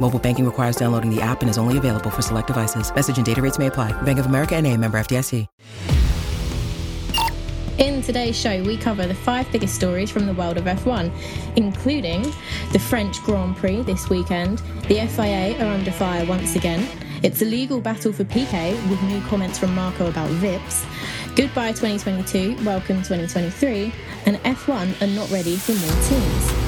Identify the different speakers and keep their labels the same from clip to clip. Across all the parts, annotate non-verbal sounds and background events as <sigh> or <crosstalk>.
Speaker 1: Mobile banking requires downloading the app and is only available for select devices. Message and data rates may apply. Bank of America and a member FDIC.
Speaker 2: In today's show, we cover the five biggest stories from the world of F1, including the French Grand Prix this weekend, the FIA are under fire once again, it's a legal battle for Piquet with new comments from Marko about Vips, goodbye 2022, welcome 2023, and F1 are not ready for more teams.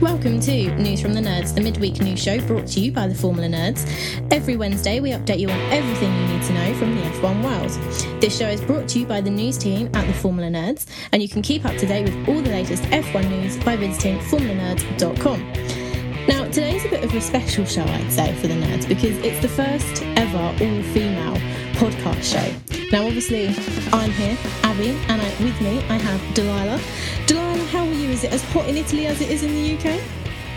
Speaker 2: Welcome to News from the Nerds, the midweek news show brought to you by the Formula Nerds. Every Wednesday, we update you on everything you need to know from the F1 world. This show is brought to you by the news team at the Formula Nerds, and you can keep up to date with all the latest F1 news by visiting formulanerds.com. Now, today's a bit of a special show, I'd say, for the nerds because it's the first ever all female podcast show. Now, obviously, I'm here, Abby, and I, with me I have Dalila. Dalila, how are you? Is it as hot in Italy as it is in the UK?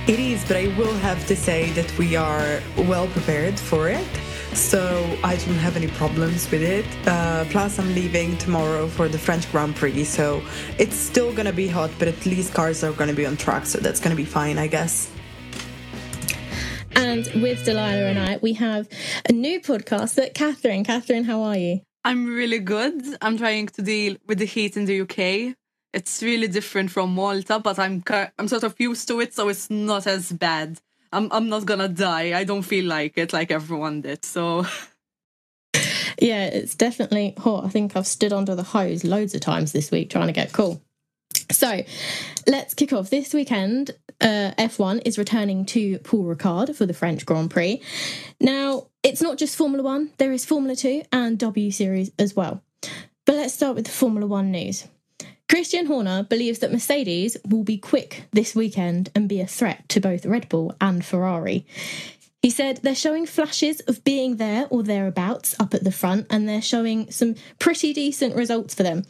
Speaker 3: It is, but I will have to say that we are well prepared for it. So I don't have any problems with it. Uh, plus, I'm leaving tomorrow for the French Grand Prix, so it's still gonna be hot, but at least cars are gonna be on track, so that's gonna be fine, I guess.
Speaker 2: And with Dalila and I, we have a new podcast that Catherine. Catherine, how are you?
Speaker 4: I'm really good. I'm trying to deal with the heat in the UK. It's really different from Malta, but I'm I'm sort of used to it, so it's not as bad. I'm I'm not gonna die. I don't feel like it like everyone did. So <laughs>
Speaker 2: yeah, it's definitely hot. I think I've stood under the hose loads of times this week trying to get cool. So let's kick off. This weekend, uh, F1 is returning to Paul Ricard for the French Grand Prix. Now, it's not just Formula One, there is Formula 2 and W Series as well. But let's start with the Formula One news. Christian Horner believes that Mercedes will be quick this weekend and be a threat to both Red Bull and Ferrari. He said they're showing flashes of being there or thereabouts up at the front, and they're showing some pretty decent results for them.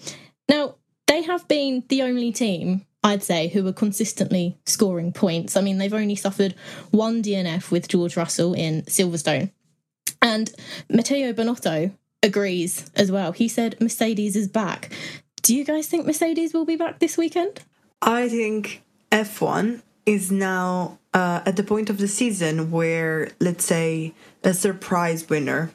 Speaker 2: Now, they have been the only team, I'd say, who are consistently scoring points. I mean, they've only suffered one DNF with George Russell in Silverstone. And Matteo Binotto agrees as well. He said Mercedes is back. Do you guys think Mercedes will be back this weekend?
Speaker 3: I think F1 is now uh, at the point of the season where, let's say, a surprise winner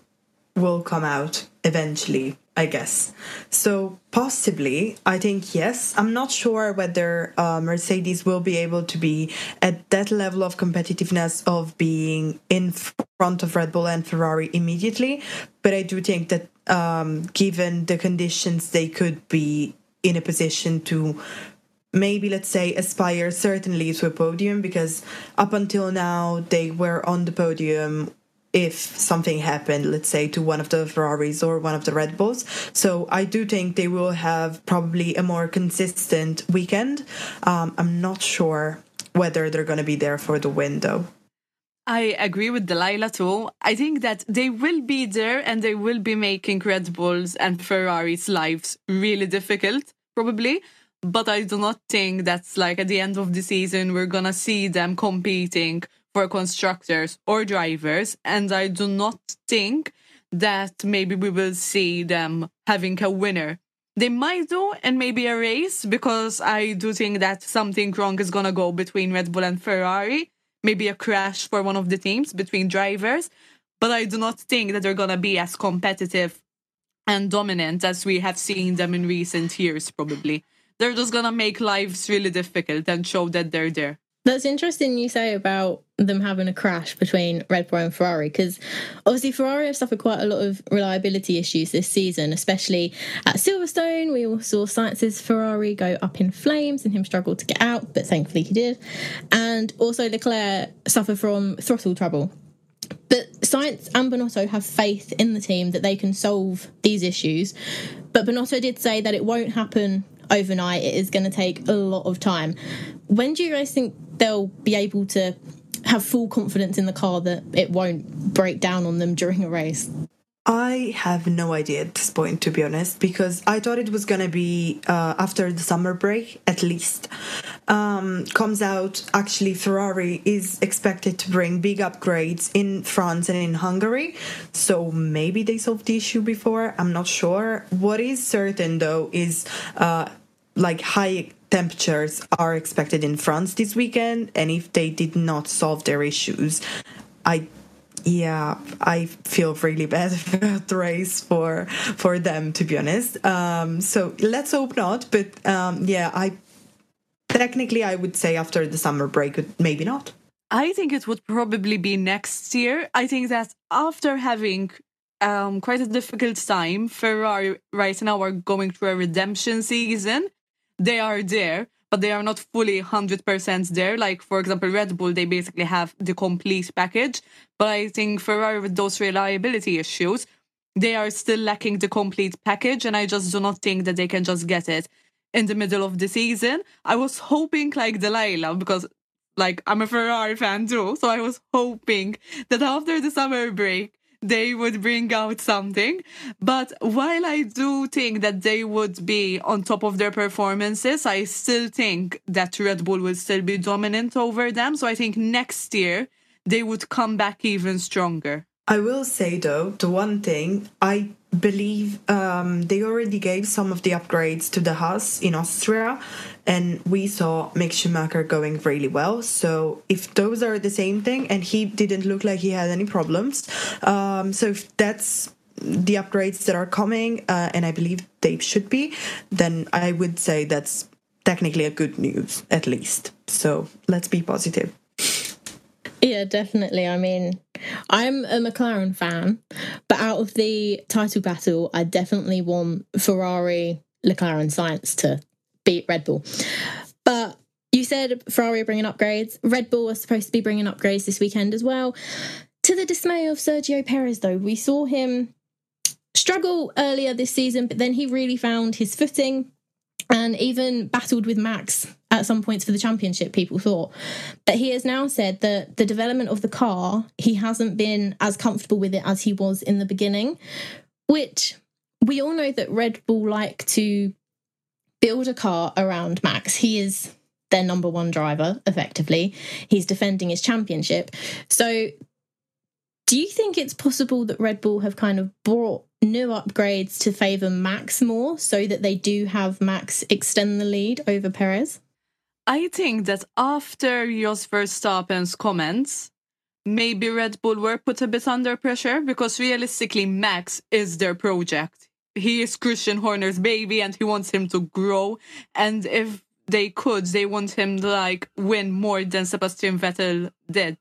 Speaker 3: will come out eventually I guess. So possibly, I think yes. I'm not sure whether uh, Mercedes will be able to be at that level of competitiveness of being in front of Red Bull and Ferrari immediately, but I do think that um, given the conditions, they could be in a position to maybe let's say aspire certainly to a podium because up until now they were on the podium if something happened, let's say, to one of the Ferraris or one of the Red Bulls. So I do think they will have probably a more consistent weekend. Um, I'm not sure whether they're going to be there for the win, though.
Speaker 4: I agree with Dalila too. I think that they will be there and they will be making Red Bulls and Ferraris' lives really difficult, probably. But I do not think that's like at the end of the season we're gonna see them competing for constructors or drivers. And I do not think that maybe we will see them having a winner. They might do and maybe a race because I do think that something wrong is gonna go between Red Bull and Ferrari maybe a crash for one of the teams between drivers, but I do not think that they're going to be as competitive and dominant as we have seen them in recent years, probably. They're just going to make lives really difficult and show that they're there.
Speaker 2: That's interesting you say about them having a crash between Red Bull and Ferrari because obviously Ferrari have suffered quite a lot of reliability issues this season, especially at Silverstone. We all saw Sainz's Ferrari go up in flames and him struggle to get out, but thankfully he did. And also Leclerc suffered from throttle trouble. But Sainz and Binotto have faith in the team that they can solve these issues. But Binotto did say that it won't happen overnight. It is going to take a lot of time. When do you guys think they'll be able to have full confidence in the car that it won't break down on them during a race?
Speaker 3: I have no idea at this point, to be honest, because I thought it was gonna be uh, after the summer break, at least. Um, comes out actually, Ferrari is expected to bring big upgrades in France and in Hungary, so maybe they solved the issue before. I'm not sure. What is certain though is uh, like high temperatures are expected in France this weekend, and if they did not solve their issues, I yeah, I feel really <laughs> bad about the race for for them to be honest. Um, so let's hope not. But um, yeah, I technically I would say after the summer break, maybe not.
Speaker 4: I think it would probably be next year. I think that after having um, quite a difficult time, Ferrari right now are going through a redemption season. They are there, but they are not fully 100% there. Like, for example, Red Bull, they basically have the complete package. But I think Ferrari, with those reliability issues, they are still lacking the complete package. And I just do not think that they can just get it in the middle of the season. I was hoping, like Dalila, because like I'm a Ferrari fan too. So I was hoping that after the summer break, they would bring out something. But while I do think that they would be on top of their performances, I still think that Red Bull will still be dominant over them. So I think next year they would come back even stronger.
Speaker 3: I will say though, the one thing I believe um, they already gave some of the upgrades to the Haas in Austria, and we saw Mick Schumacher going really well. So if those are the same thing, and he didn't look like he had any problems, um, so if that's the upgrades that are coming, uh, and I believe they should be, then I would say that's technically a good news at least. So let's be positive.
Speaker 2: Yeah, definitely. I mean, I'm a McLaren fan, but out of the title battle, I definitely want Ferrari, Leclerc, Sainz to beat Red Bull. But you said Ferrari are bringing upgrades. Red Bull are supposed to be bringing upgrades this weekend as well. To the dismay of Sergio Perez, though, we saw him struggle earlier this season, but then he really found his footing and even battled with Max at some points for the championship, people thought. But he has now said that the development of the car, he hasn't been as comfortable with it as he was in the beginning, which we all know that Red Bull like to build a car around Max. He is their number one driver, effectively. He's defending his championship. So, do you think it's possible that Red Bull have kind of brought new upgrades to favour Max more so that they do have Max extend the lead over Perez?
Speaker 4: I think that after Jos Verstappen's comments, maybe Red Bull were put a bit under pressure because realistically, Max is their project. He is Christian Horner's baby and he wants him to grow. And if they could, they want him to like win more than Sebastian Vettel did.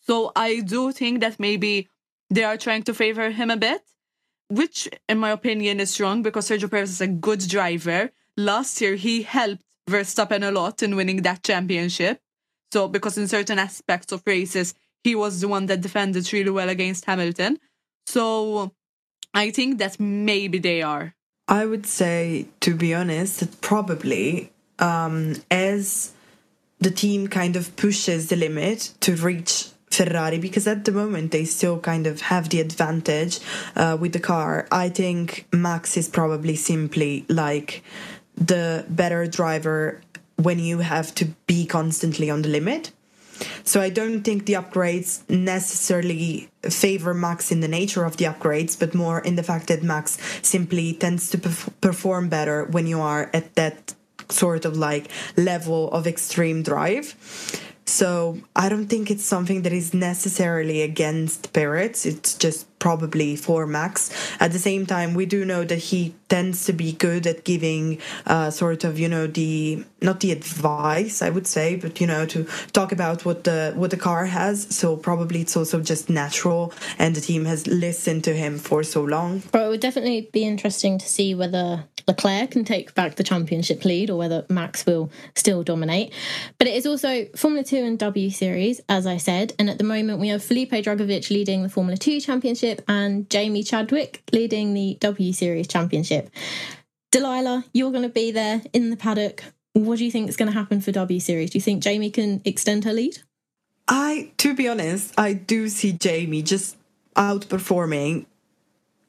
Speaker 4: So I do think that maybe they are trying to favor him a bit, which in my opinion is wrong because Sergio Perez is a good driver. Last year he helped Verstappen a lot in winning that championship. So, because in certain aspects of races, he was the one that defended really well against Hamilton. So, I think that maybe they are.
Speaker 3: I would say, to be honest, that probably um, as the team kind of pushes the limit to reach Ferrari because at the moment they still kind of have the advantage uh, with the car. I think Max is probably simply like the better driver when you have to be constantly on the limit. So I don't think the upgrades necessarily favor Max in the nature of the upgrades, but more in the fact that Max simply tends to perform better when you are at that sort of like level of extreme drive. So I don't think it's something that is necessarily against Perez. It's just probably for Max. At the same time, we do know that he tends to be good at giving uh, sort of you know the not the advice I would say, but you know to talk about what the what the car has. So probably it's also just natural, and the team has listened to him for so long.
Speaker 2: But it would definitely be interesting to see whether Leclerc can take back the championship lead or whether Max will still dominate. But it is also Formula Two and W Series, as I said, and at the moment we have Felipe Drugovich leading the Formula Two championship Championship and Jamie Chadwick leading the W Series Championship. Dalila, you're going to be there in the paddock. What do you think is going to happen for W Series? Do you think Jamie can extend her lead?
Speaker 3: I, to be honest, I do see Jamie just outperforming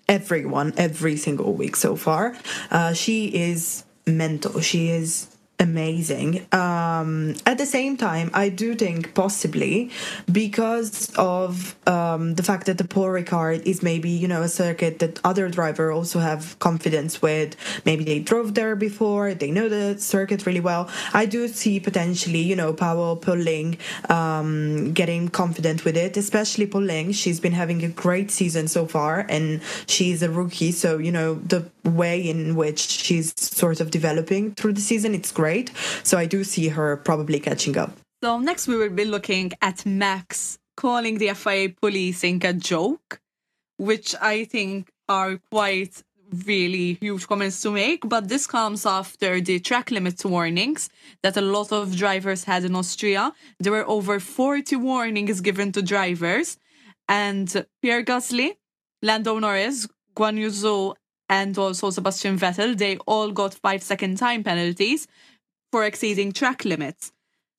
Speaker 3: everyone every single week so far. Uh, she is mental. She is amazing. Um, at the same time, I do think possibly because of um, the fact that the Paul Ricard is maybe you know a circuit that other driver also have confidence with. Maybe they drove there before, they know the circuit really well. I do see potentially you know Powell Pulling, um, getting confident with it, especially Pulling. She's been having a great season so far, and she's a rookie, so you know the way in which she's sort of developing through the season, it's great. So I do see her probably catching up.
Speaker 4: So next we will be looking at Max calling the FIA policing a joke, which I think are quite really huge comments to make, but this comes after the track limits warnings that a lot of drivers had in Austria. There were over 40 warnings given to drivers, and Pierre Gasly, Lando Norris, Guan Yu Zhou, and also Sebastian Vettel, they all got five second time penalties for exceeding track limits.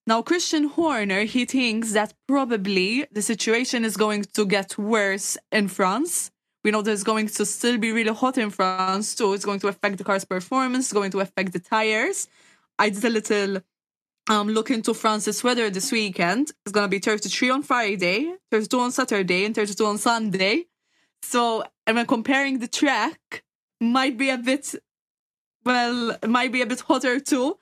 Speaker 4: Now, Christian Horner, he thinks that probably the situation is going to get worse in France. We know there's going to still be really hot in France, so it's going to affect the car's performance, it's going to affect the tires. I did a little um, look into France's weather this weekend. It's going to be 33 on Friday, 32 on Saturday, and 32 on Sunday. So, and when comparing the track, might be a bit well might be a bit hotter too.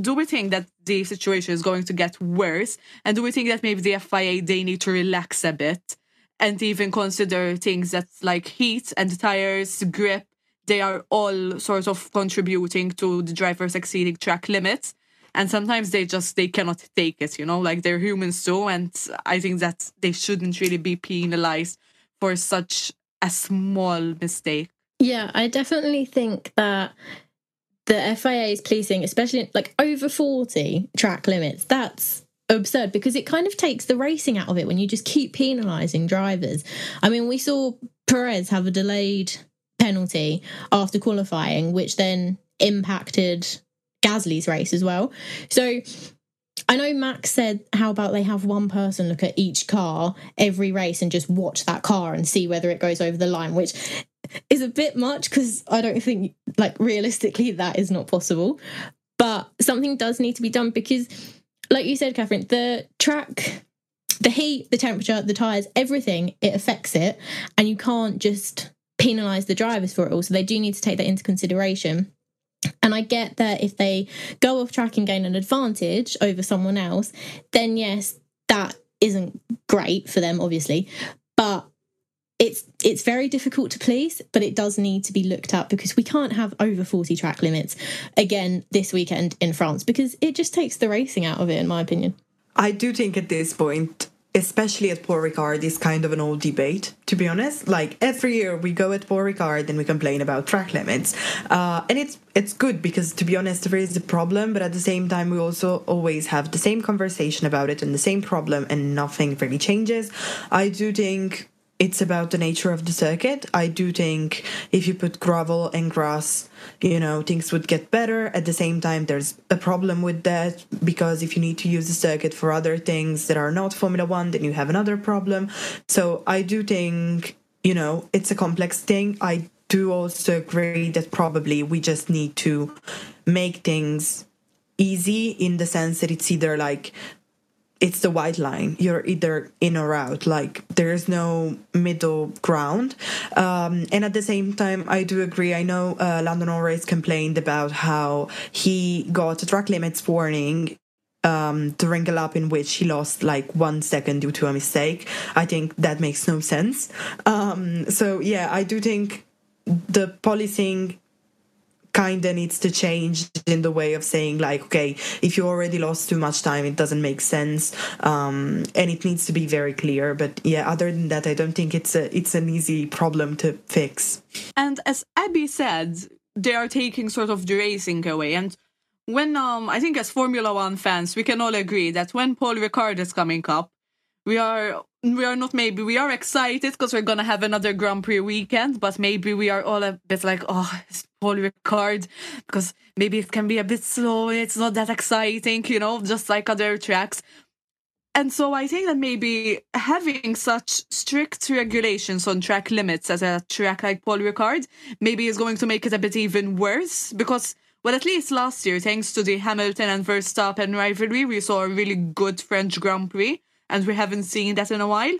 Speaker 4: Do we think that the situation is going to get worse? And do we think that maybe the fia they need to relax a bit and even consider things that like heat and tires grip they are all sort of contributing to the drivers exceeding track limits? And sometimes they just they cannot take it you know? Like they're humans too and i think that they shouldn't really be penalized for such a small mistake
Speaker 2: yeah, I definitely think that the FIA is policing, especially like over 40 track limits, that's absurd because it kind of takes the racing out of it when you just keep penalising drivers. I mean, we saw Perez have a delayed penalty after qualifying, which then impacted Gasly's race as well. So I know Max said, how about they have one person look at each car every race and just watch that car and see whether it goes over the line, which is a bit much because I don't think, like, realistically, that is not possible. But something does need to be done because, like you said, Catherine, the track, the heat, the temperature, the tyres, everything, it affects it. And you can't just penalise the drivers for it all. So they do need to take that into consideration. And I get that if they go off track and gain an advantage over someone else, then yes, that isn't great for them, obviously. But it's it's very difficult to please, but it does need to be looked at because we can't have over 40 track limits again this weekend in France because it just takes the racing out of it, in my opinion.
Speaker 3: I do think at this point especially at Paul Ricard, is kind of an old debate, to be honest. Like every year we go at Paul Ricard and we complain about track limits. Uh, and it's it's good because to be honest, there is a problem, but at the same time we also always have the same conversation about it and the same problem and nothing really changes. I do think it's about the nature of the circuit. I do think if you put gravel and grass, you know, things would get better. At the same time, there's a problem with that because if you need to use the circuit for other things that are not Formula One, then you have another problem. So I do think, you know, it's a complex thing. I do also agree that probably we just need to make things easy in the sense that it's either like it's the white line. You're either in or out. Like there's no middle ground. Um, and at the same time, I do agree. I know uh, Lando Norris complained about how he got a track limits warning um, during a lap in which he lost like one second due to a mistake. I think that makes no sense. Um, so yeah, I do think the policing kind of needs to change in the way of saying like okay if you already lost too much time it doesn't make sense. Um, and it needs to be very clear. But yeah other than that i don't think it's a it's an easy problem to fix.
Speaker 4: And as abby said they are taking sort of the racing away. And when um i think as formula one fans we can all agree that when paul ricard is coming up we are we are not maybe we are excited because we're gonna have another Grand Prix weekend, but maybe we are all a bit like, oh, it's Paul Ricard because maybe it can be a bit slow. It's not that exciting, you know, just like other tracks. And so I think that maybe having such strict regulations on track limits as a track like Paul Ricard maybe is going to make it a bit even worse because well, at least last year, thanks to the Hamilton and Verstappen rivalry, we saw a really good French Grand Prix and we haven't seen that in a while.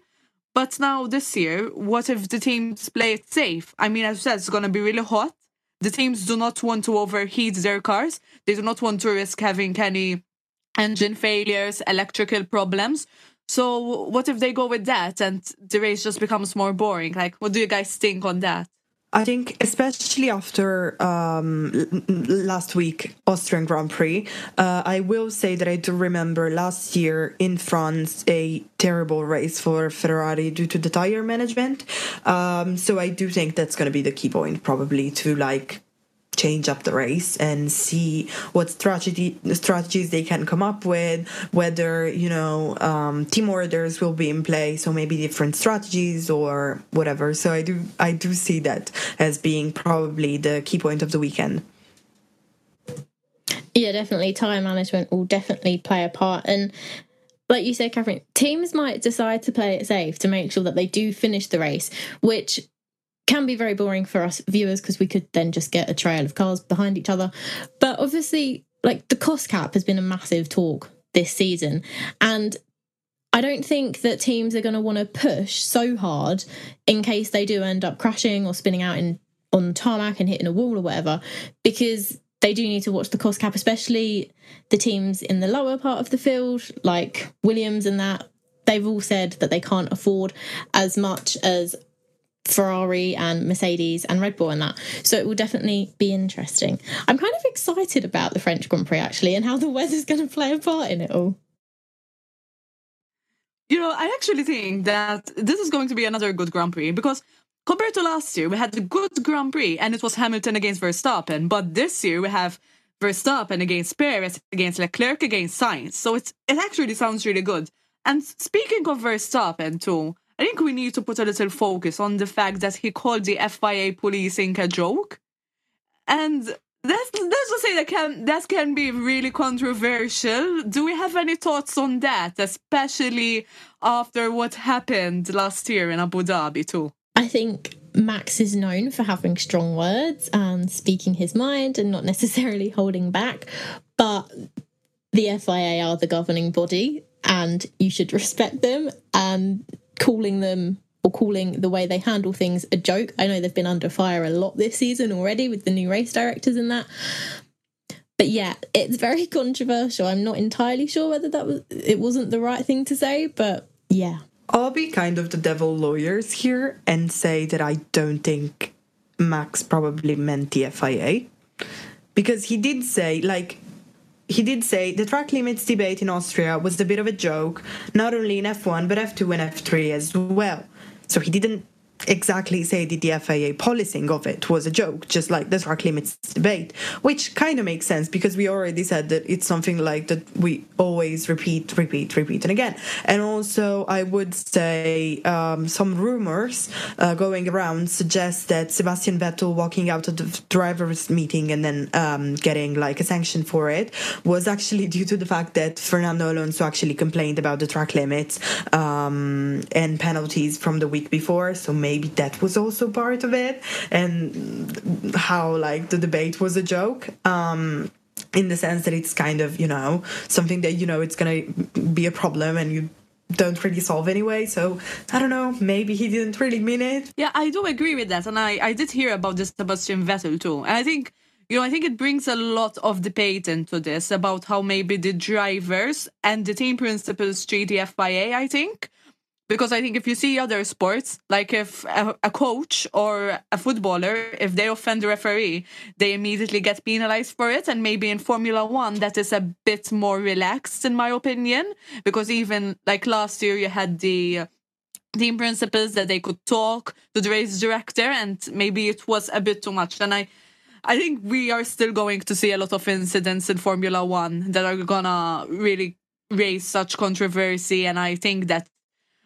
Speaker 4: But now this year, what if the teams play it safe? I mean, as I said, it's going to be really hot. The teams do not want to overheat their cars. They do not want to risk having any engine failures, electrical problems. So, what if they go with that and the race just becomes more boring? Like, what do you guys think on that?
Speaker 3: I think, especially after um, last week Austrian Grand Prix, uh, I will say that I do remember last year in France a terrible race for Ferrari due to the tire management. Um, so I do think that's going to be the key point, probably to like change up the race and see what strategy strategies they can come up with whether you know um, team orders will be in place or maybe different strategies or whatever. So i do i do see that as being probably the key point of the weekend.
Speaker 2: Yeah definitely. Time management will definitely play a part. And like you said, Catherine, teams might decide to play it safe to make sure that they do finish the race, which can be very boring for us viewers because we could then just get a trail of cars behind each other. But obviously, like the cost cap has been a massive talk this season. And I don't think that teams are going to want to push so hard in case they do end up crashing or spinning out in on tarmac and hitting a wall or whatever, because they do need to watch the cost cap, especially the teams in the lower part of the field, like Williams and that. They've all said that they can't afford as much as Ferrari and Mercedes and Red Bull and that. So it will definitely be interesting. I'm kind of excited about the French Grand Prix actually and how the weather's going to play a part in it all.
Speaker 4: You know, I actually think that this is going to be another good Grand Prix because compared to last year, we had a good Grand Prix and it was Hamilton against Verstappen. But this year we have Verstappen against Perez, against Leclerc, against Sainz. So it's, it actually sounds really good. And speaking of Verstappen too, I think we need to put a little focus on the fact that he called the FIA policing a joke. And let's, let's just say that can that can be really controversial. Do we have any thoughts on that, especially after what happened last year in Abu Dhabi too?
Speaker 2: I think Max is known for having strong words and speaking his mind and not <laughs> necessarily holding back, but the FIA are the governing body and you should <laughs> respect them and calling them or calling the way they handle things a joke. I know they've been under fire a lot this season already with the new race directors and that. But yeah, it's very <laughs> controversial. I'm not entirely sure whether that was it wasn't the right thing to say, but yeah.
Speaker 3: I'll be kind of the devil lawyers here and say that I don't think Max probably meant the FIA because he did say like he did say the track limits debate in Austria was a bit of a joke, not only in F1 but F2 and F3 as well. So he didn't exactly say that the FIA policing of it was a joke, just like the track limits debate, which kind of makes sense because we already said that it's something like that we always repeat, repeat, repeat, and again. And also, I would say um, some rumors uh, going around suggest that Sebastian Vettel walking out of the drivers' meeting and then um, getting like a sanction for it was actually <laughs> due to the fact that Fernando Alonso actually complained about the track limits um, and penalties from the week before. So maybe that was also part of it and how like the debate was a joke um in the sense that it's kind of you know something that you know it's gonna be a problem and you don't really solve anyway. So i don't know maybe he didn't really mean it.
Speaker 4: Yeah i do agree with that. And i i did hear about this sebastian vettel too. And i think you know, I think it brings a lot of debate into this about how maybe the drivers and the team principals treat I think because I think if you see other sports, like if a, a, coach or a footballer, if they offend the referee, they immediately get penalized for it. And maybe in Formula One, that is a bit more relaxed, in my opinion, because even like last year, you had the uh, team principals that they could talk to the race director, and maybe it was a bit too much. And I, I think we are still going to see a lot of incidents in Formula One that are gonna really raise such controversy. And I think that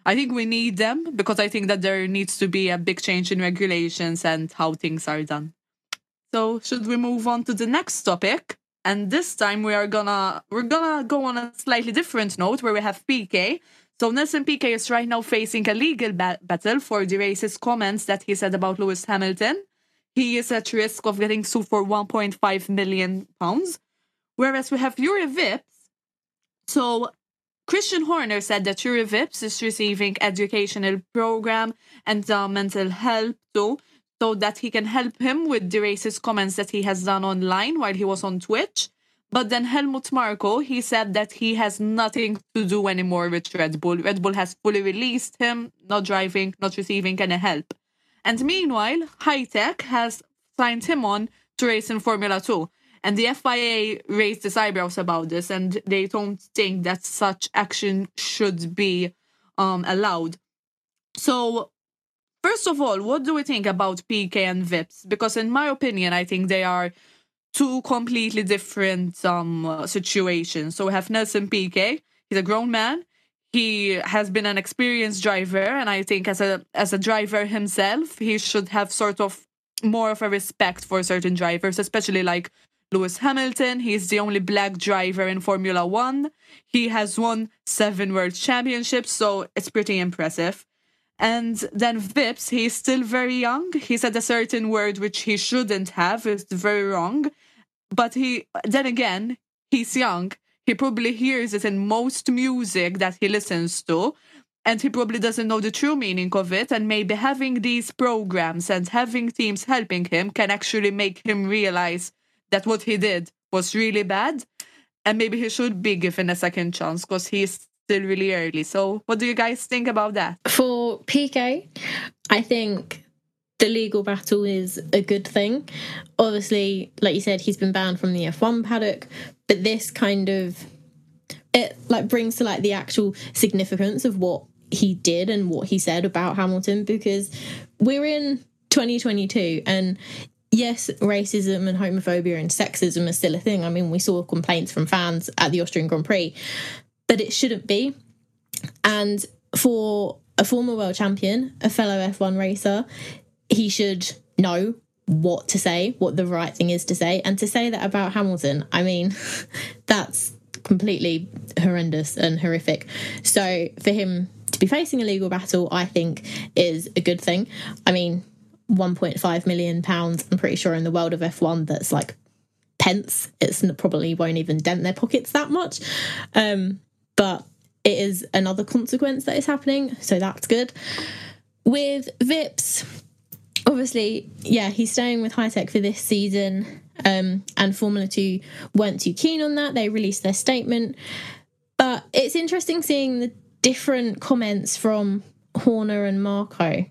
Speaker 4: I think we need them because I think that there needs to be a big change in regulations and how things are done. So should we move on to the next topic? And this time we are gonna we're gonna go on a slightly different note where we have Piquet. So Nelson Piquet is right now facing a legal ba- battle for the racist comments that he said about Lewis Hamilton. He is at risk of getting sued for 1.5 million pounds. Whereas we have Juri Vips. So Christian Horner said that Vips is receiving educational program and uh, mental help too, so that he can help him with the racist comments that he has done online while he was on Twitch. But then Helmut Marko, he said that he has nothing to do anymore with Red Bull. Red Bull has fully released him, not driving, not receiving any help. And meanwhile, Hitech has signed him on to race in Formula 2. And the FIA raised its eyebrows about this, and they don't think that such action should be um, allowed. So, first of all, what do we think about Piquet and Vips? Because, in my opinion, I think they are two completely different um, situations. So, we have Nelson Piquet, he's a grown man. He has been an experienced driver, and I think as a as a driver himself, he should have sort of more of a respect for certain drivers, especially like Lewis Hamilton. He's the only black driver in Formula One. He has won seven world championships, so it's pretty impressive. And then Vips, he's still very young. He said a certain word which he shouldn't have. It's very wrong. But he, then again, he's young. He probably hears it in most music that he listens to. And he probably doesn't know the true meaning of it. And maybe having these programs and having teams helping him can actually make him realize that what he did was really bad and maybe he should be given a second chance because he's still really early. So, what do you guys think about that?
Speaker 2: For Piquet, I think the legal battle is a good thing. Obviously, like you said, he's been banned from the F1 paddock, but this kind of it like brings to like the actual significance of what he did and what he said about Hamilton because we're in 2022 and yes, racism and homophobia and sexism are still a thing. I mean, we saw complaints from fans at the Austrian Grand Prix, but it shouldn't be. And for a former world champion, a fellow F1 racer, he should know what to say, what the right thing is to say. And to say that about Hamilton, I mean, <laughs> that's completely horrendous and horrific. So for him to be facing a legal battle, I think is a good thing. I mean, 1.5 million pounds i'm pretty sure in the world of f1 that's like pence. It's probably won't even dent their pockets that much. Um, but it is another consequence that is happening so that's good. With vips obviously yeah he's staying with High Hitech for this season. Um, and formula 2 weren't too keen on that. They released their statement. But it's interesting seeing the different comments from horner and marko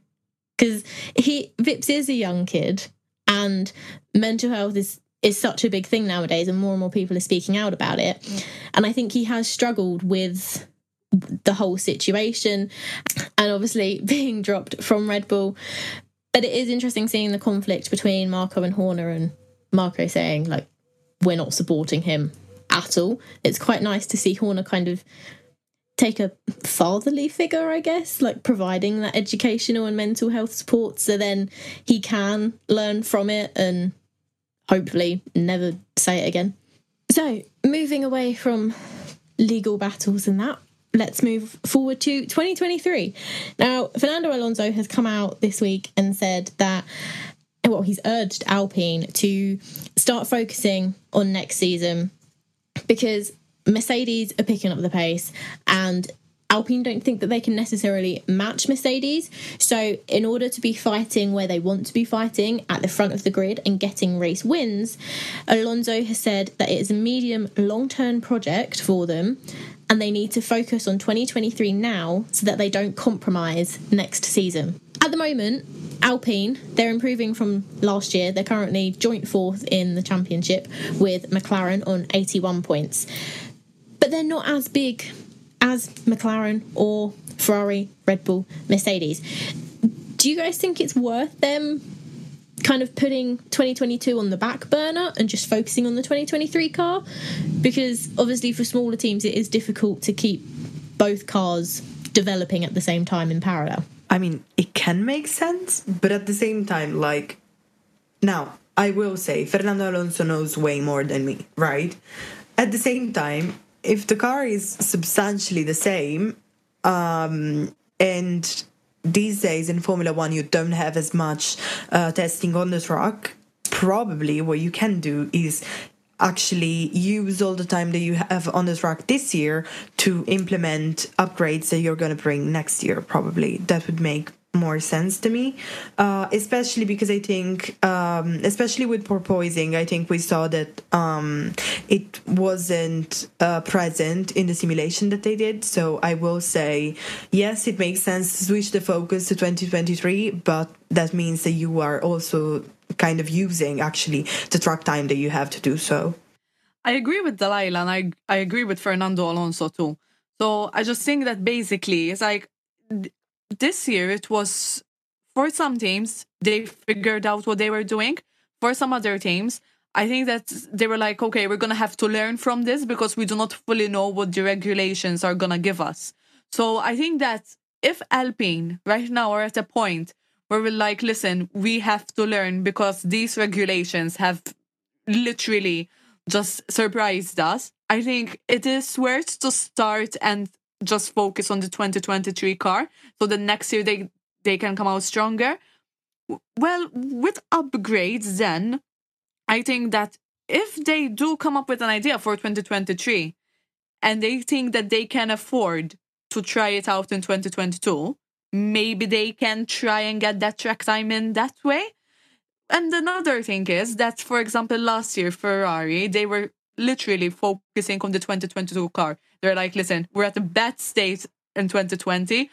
Speaker 2: because he Vips is a young kid, and mental health is is such a big thing nowadays, and more and more people are speaking out about it. Mm. And I think he has struggled with the whole situation and obviously <laughs> being dropped from Red Bull. But it is interesting seeing the conflict between Marko and Horner and Marko saying, like, we're not supporting him at all. It's quite nice to see Horner kind of take a fatherly figure, I guess, like providing that educational and mental health support so then he can learn from it and hopefully never say it again. So, moving away from legal battles and that, let's move forward to 2023. Now, Fernando Alonso has come out this week and said that, well, he's urged Alpine to start focusing on next season because Mercedes are picking up the pace and Alpine don't think that they can necessarily match Mercedes. So, in order to be fighting where they want to be fighting at the front of the grid and getting race wins, Alonso has said that it is a medium long term project for them and they need to focus on 2023 now so that they don't compromise next season. At the moment, Alpine, they're improving from last year. They're currently joint fourth in the championship with McLaren on 81 points. But they're not as big as McLaren or Ferrari, Red Bull, Mercedes. Do you guys think it's worth them kind of putting 2022 on the back burner and just focusing on the 2023 car? Because obviously, for smaller teams, it is difficult to keep both cars developing at the same time in parallel.
Speaker 3: I mean, it can make sense, but at the same time, like, now, I will say, Fernando Alonso knows way more than me, right? At the same time, if the car is substantially the same, um, and these days in Formula One you don't have as much uh, testing on the track, probably what you can do is actually use all the time that you have on the track this year to implement upgrades that you're going to bring next year probably. That would make more sense to me, uh, especially because I think, um, especially with porpoising, I think we saw that um, it wasn't uh, present in the simulation that they did. So I will say, yes, it makes sense to switch the focus to 2023, but that means that you are also kind of using actually the track time that you have to do so.
Speaker 4: I agree with Dalila and I, I agree with Fernando Alonso too. So I just think that basically it's like this year it was for some teams they figured out what they were doing. For some other teams i think that they were like okay we're gonna have to learn from this because we do not fully know what the regulations are gonna give us. So i think that if alpine right now are at a point where we're like listen we have to learn because these regulations have literally just surprised us i think it is worth to start and just focus on the 2023 car so the next year they they can come out stronger well with upgrades then i think that if they do come up with an idea for 2023 and they think that they can afford to try it out in 2022 maybe they can try and get that track time in that way and another thing is that for example last year ferrari they were literally focusing on the 2022 car. They're like, listen, we're at a bad state in 2020,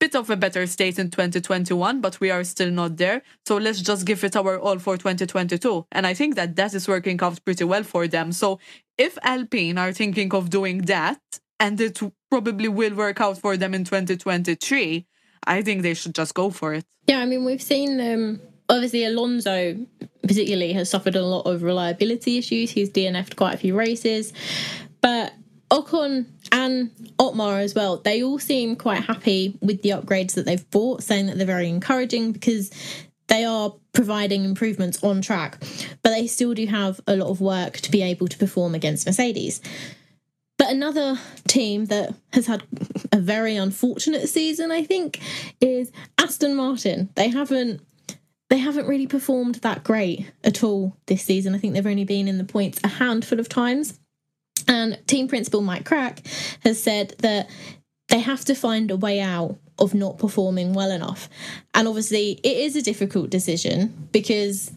Speaker 4: bit of a better state in 2021, but we are still not there. So let's just give it our all for 2022. And I think that that is working out pretty well for them. So if Alpine are thinking of doing that, and it probably will work out for them in 2023, I think they should just go for it.
Speaker 2: Yeah, I mean, we've seen um, obviously Alonso particularly has suffered a lot of reliability issues. He's DNF'd quite a few races, but Ocon and Otmar as well, they all seem quite happy with the upgrades that they've bought, saying that they're very encouraging because they are providing improvements on track, but they still do have a lot of work to be able to perform against Mercedes. But another team that has had a very unfortunate season, I think, is Aston Martin. They haven't they haven't really performed that great at all this season. I think they've only been in the points a handful of times. And team principal Mike Krack has said that they have to find a way out of not performing well enough. And obviously, it is a difficult decision because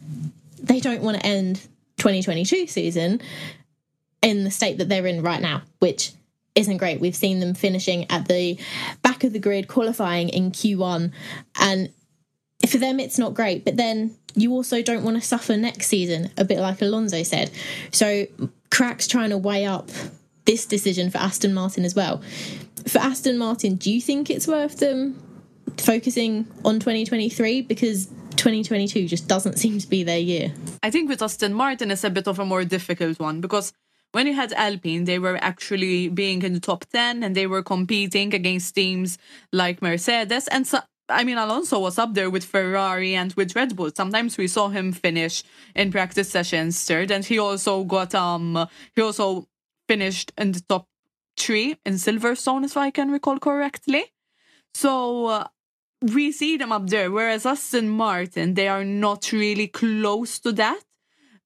Speaker 2: they don't want to end 2022 season in the state that they're in right now, which isn't great. We've seen them finishing at the back of the grid, qualifying in Q1, and for them it's not great but then you also don't want to suffer next season, a bit like Alonso said. So Krack's trying to weigh up this decision for Aston Martin as well. For Aston Martin, do you think it's worth them focusing on 2023 because 2022 just doesn't seem to be their year?
Speaker 4: I think with Aston Martin it's a bit of a more difficult one because when you had Alpine, they were actually being in the top 10 and they were competing against teams like Mercedes. And so, I mean, Alonso was up there with Ferrari and with Red Bull. Sometimes we saw him finish in practice sessions third, and he also got, um, he also finished in the top three in Silverstone, if I can recall correctly. So, uh, we see them up there, whereas Aston Martin, they are not really close to that.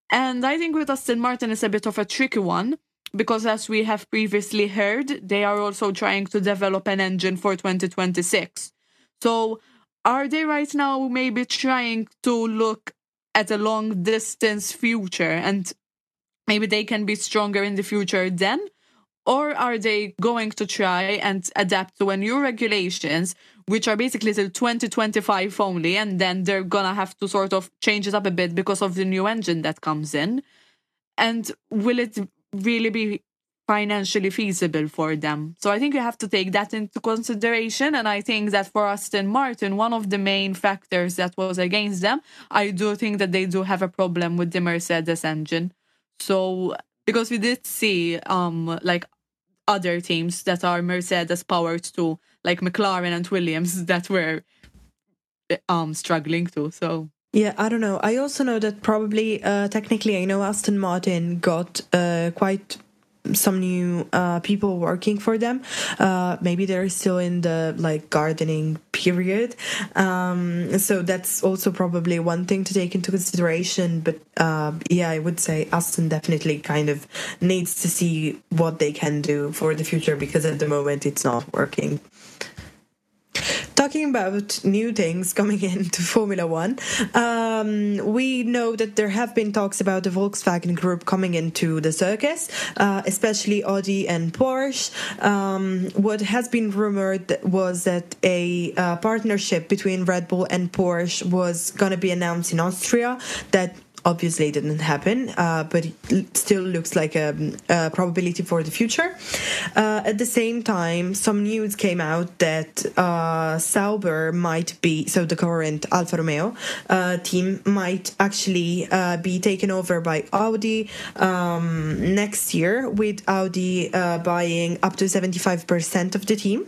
Speaker 4: And I think with Aston Martin, it's a bit of a tricky one because, as we have previously heard, they are also trying to develop an engine for 2026. So, are they right now maybe trying to look at a long distance future and maybe they can be stronger in the future then? Or are they going to try and adapt to a new regulations, which are basically till 2025 only, and then they're gonna have to sort of change it up a bit because of the new engine that comes in? And will it really be financially feasible for them? So I think you have to take that into consideration. And I think that for Aston Martin, one of the main factors that was against them, I do think that they do have a problem with the Mercedes engine. So because we did see um like other teams that are Mercedes powered too, like McLaren and Williams, <laughs> that were um struggling too. So
Speaker 3: yeah, I don't know. I also know that probably uh, technically, I know Aston Martin got uh, quite some new uh, people working for them. Uh, maybe they're still in the like gardening period, um, so that's also probably one thing to take into consideration. But uh, yeah, I would say Aston definitely kind of needs to see what they can do for the future because at the moment it's not working talking about new things coming <laughs> into Formula One, um, we know that there have been talks about the Volkswagen Group coming into the circus, uh, especially Audi and Porsche. Um, what has been rumored was that a uh, partnership between Red Bull and Porsche was going to be announced in Austria that obviously didn't happen, uh, but it still looks like a, a probability for the future. Uh, at the same time, some news came out that uh, Sauber might be, so the current Alfa Romeo uh, team might actually uh, be taken over by Audi um, next year, with Audi uh, buying up to 75% of the team.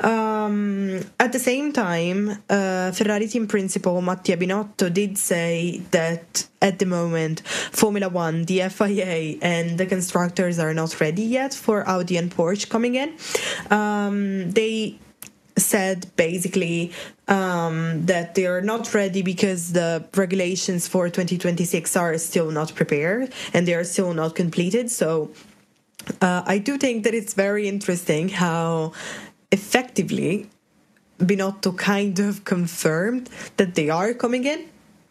Speaker 3: Um, at the same time, Ferrari team principal Mattia Binotto did say that at the moment Formula One, the FIA, and the constructors are not ready yet for Audi and Porsche coming in. Um, they said basically um, that they are not ready because the regulations for 2026 are still not prepared and they are still not completed. So uh, I do think that it's very interesting how effectively Binotto kind of confirmed that they are coming in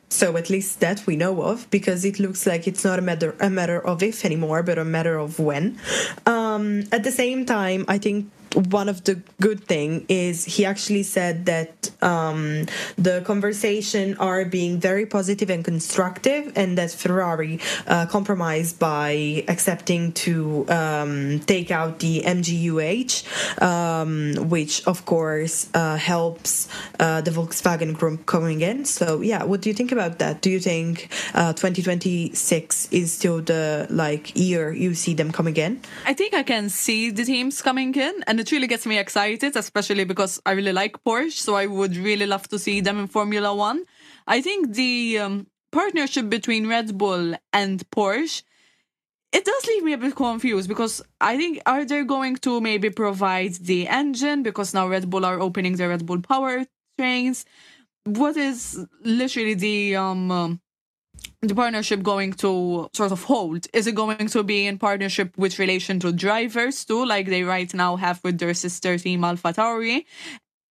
Speaker 3: so at least that we know of, because it looks like it's not a matter a matter of if anymore, but a matter of when. Um, at the same time, I think one of the good thing is he actually said that um, the conversation are being very positive and constructive and that ferrari uh, compromised by accepting to um, take out the MGU-H um, which of course uh, helps uh, the volkswagen group coming in. So yeah what do you think about that? Do you think uh, 2026 is still the like year you see them coming in?
Speaker 4: I think i can see the teams coming in and it really gets me excited, especially because I really like Porsche. So I would really love to see them in Formula One. I think the um, partnership between Red Bull and Porsche it does leave me a bit confused because I think are they going to maybe provide the engine because now Red Bull are opening the Red Bull power trains. What is literally the um, um the partnership going to sort of hold? Is it going to be in partnership with relation to drivers too, like they right now have with their sister team Alpha Tauri?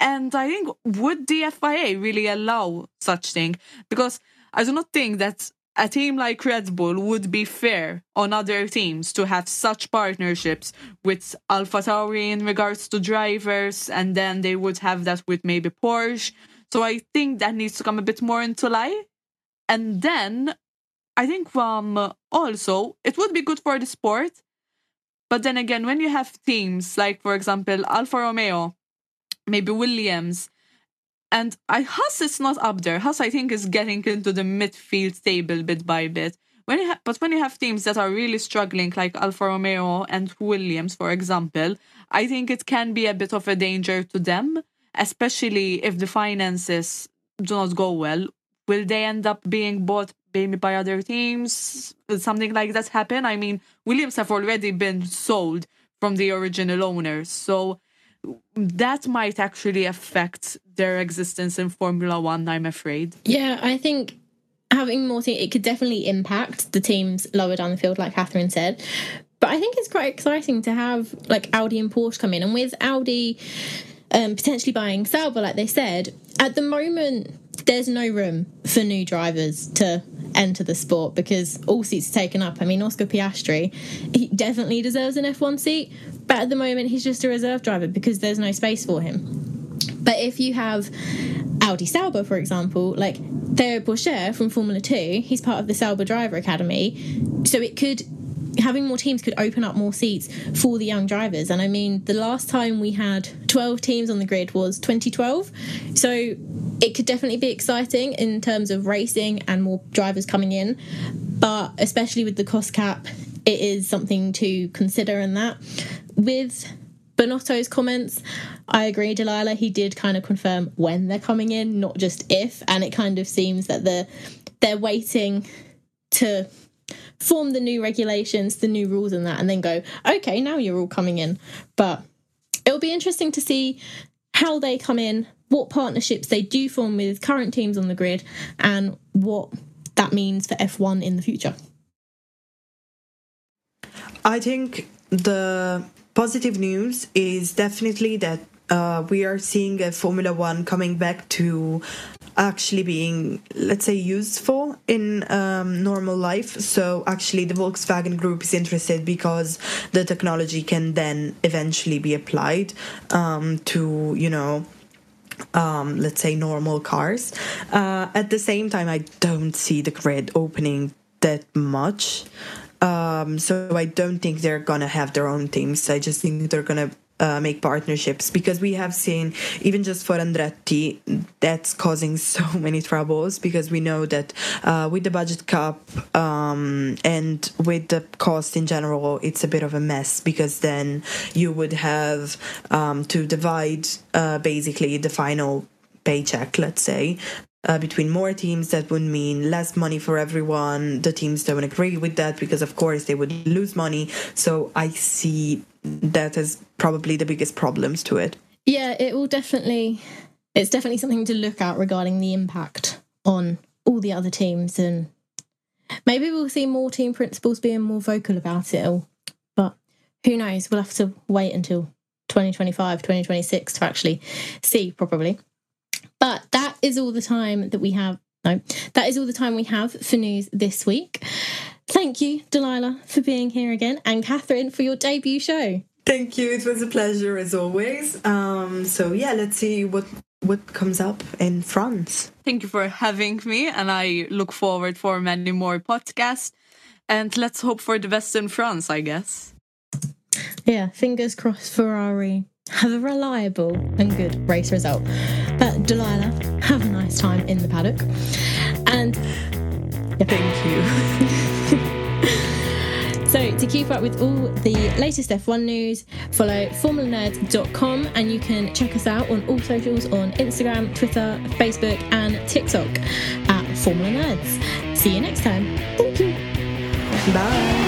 Speaker 4: And I think would the FIA really allow such thing? Because I do not think that a team like Red Bull would be fair on other teams to have such partnerships with Alpha Tauri in regards to drivers, and then they would have that with maybe Porsche. So I think that needs to come a bit more into light And then I think um, also it would be good for the sport. But then again, when you have teams like, for example, Alfa Romeo, maybe Williams, and I Haas is not up there. Haas, I think, is getting into the midfield table bit by bit. When ha- but when you have teams that are really struggling, like Alfa Romeo and Williams, for example, I think it can be a bit of a danger to them, especially if the finances do not go well. Will they end up being bought maybe by other teams? Will something like that happen? I mean, Williams have already been sold from the original owners, so that might actually affect their existence in Formula One, I'm afraid.
Speaker 2: Yeah, I think having more teams, it could definitely impact the teams lower down the field, like Catherine said. But I think it's quite exciting to have like Audi and Porsche come in. And with Audi um, potentially buying Sauber, like they said, at the moment, there's no room for new drivers to enter the sport because all seats are taken up. I mean, Oscar Piastri, he definitely deserves an F1 seat, but at the moment, he's just a reserve driver because there's no space for him. But if you have Audi Sauber, for example, like Theo Pourchaire from Formula 2, he's part of the Sauber Driver Academy. So it could having more teams could open up more seats for the young drivers. And I mean, the last time we had 12 teams on the grid was 2012. So it could definitely be exciting in terms of racing and more drivers coming in. But especially with the cost cap, it is something to consider in that. With Binotto's comments, I agree, Dalila. He did kind of confirm when they're coming in, not just if. And it kind of seems that the they're waiting to form the new regulations, the new rules, and that, and then go, okay, now you're all coming in. But it'll be interesting to see how they come in, what partnerships they do form with current teams on the grid, and what that means for F1 in the future.
Speaker 3: I think the positive news is definitely that uh, we are seeing a Formula One coming back to actually being, let's say, useful in um, normal life. So, actually, the Volkswagen Group is interested because the technology can then eventually be applied um, to, you know, um, let's say normal cars. Uh, at the same time, I don't see the grid opening that much. Um, so I don't think they're gonna have their own teams. I just think they're gonna uh, make partnerships because we have seen even just for Andretti that's causing <laughs> so many troubles because we know that uh, with the budget cap um, and with the cost in general it's a bit of a mess because then you would have um, to divide uh, basically the final paycheck let's say uh, between more teams that would mean less money for everyone. The teams don't agree with that because of course they would lose money. So i see that as probably the biggest problems to it
Speaker 2: yeah it will definitely it's definitely something to look at regarding the impact on all the other teams and maybe we'll see more team principals being more vocal about it but who knows we'll have to wait until 2025 2026 to actually see probably but that is all the time that we have. No, that is all the time we have for news this week. Thank you, Dalila, for being here again, and Catherine for your debut show.
Speaker 3: Thank you. It was a pleasure as always. Um, so yeah, let's see what what comes up in France.
Speaker 4: Thank you for having me, and I look forward for many more podcasts. And let's hope for the best in France, I guess.
Speaker 2: Yeah, fingers crossed Ferrari have a reliable and good race result. But Dalila, have a nice time in the paddock. And
Speaker 3: yeah. thank
Speaker 2: you. <laughs> <laughs> so, to keep up with all the latest F1 news, follow formulanerds.com and you can check us out on all socials on Instagram, Twitter, Facebook, and TikTok at Formula Nerds. See you next time. Thank you.
Speaker 3: Bye.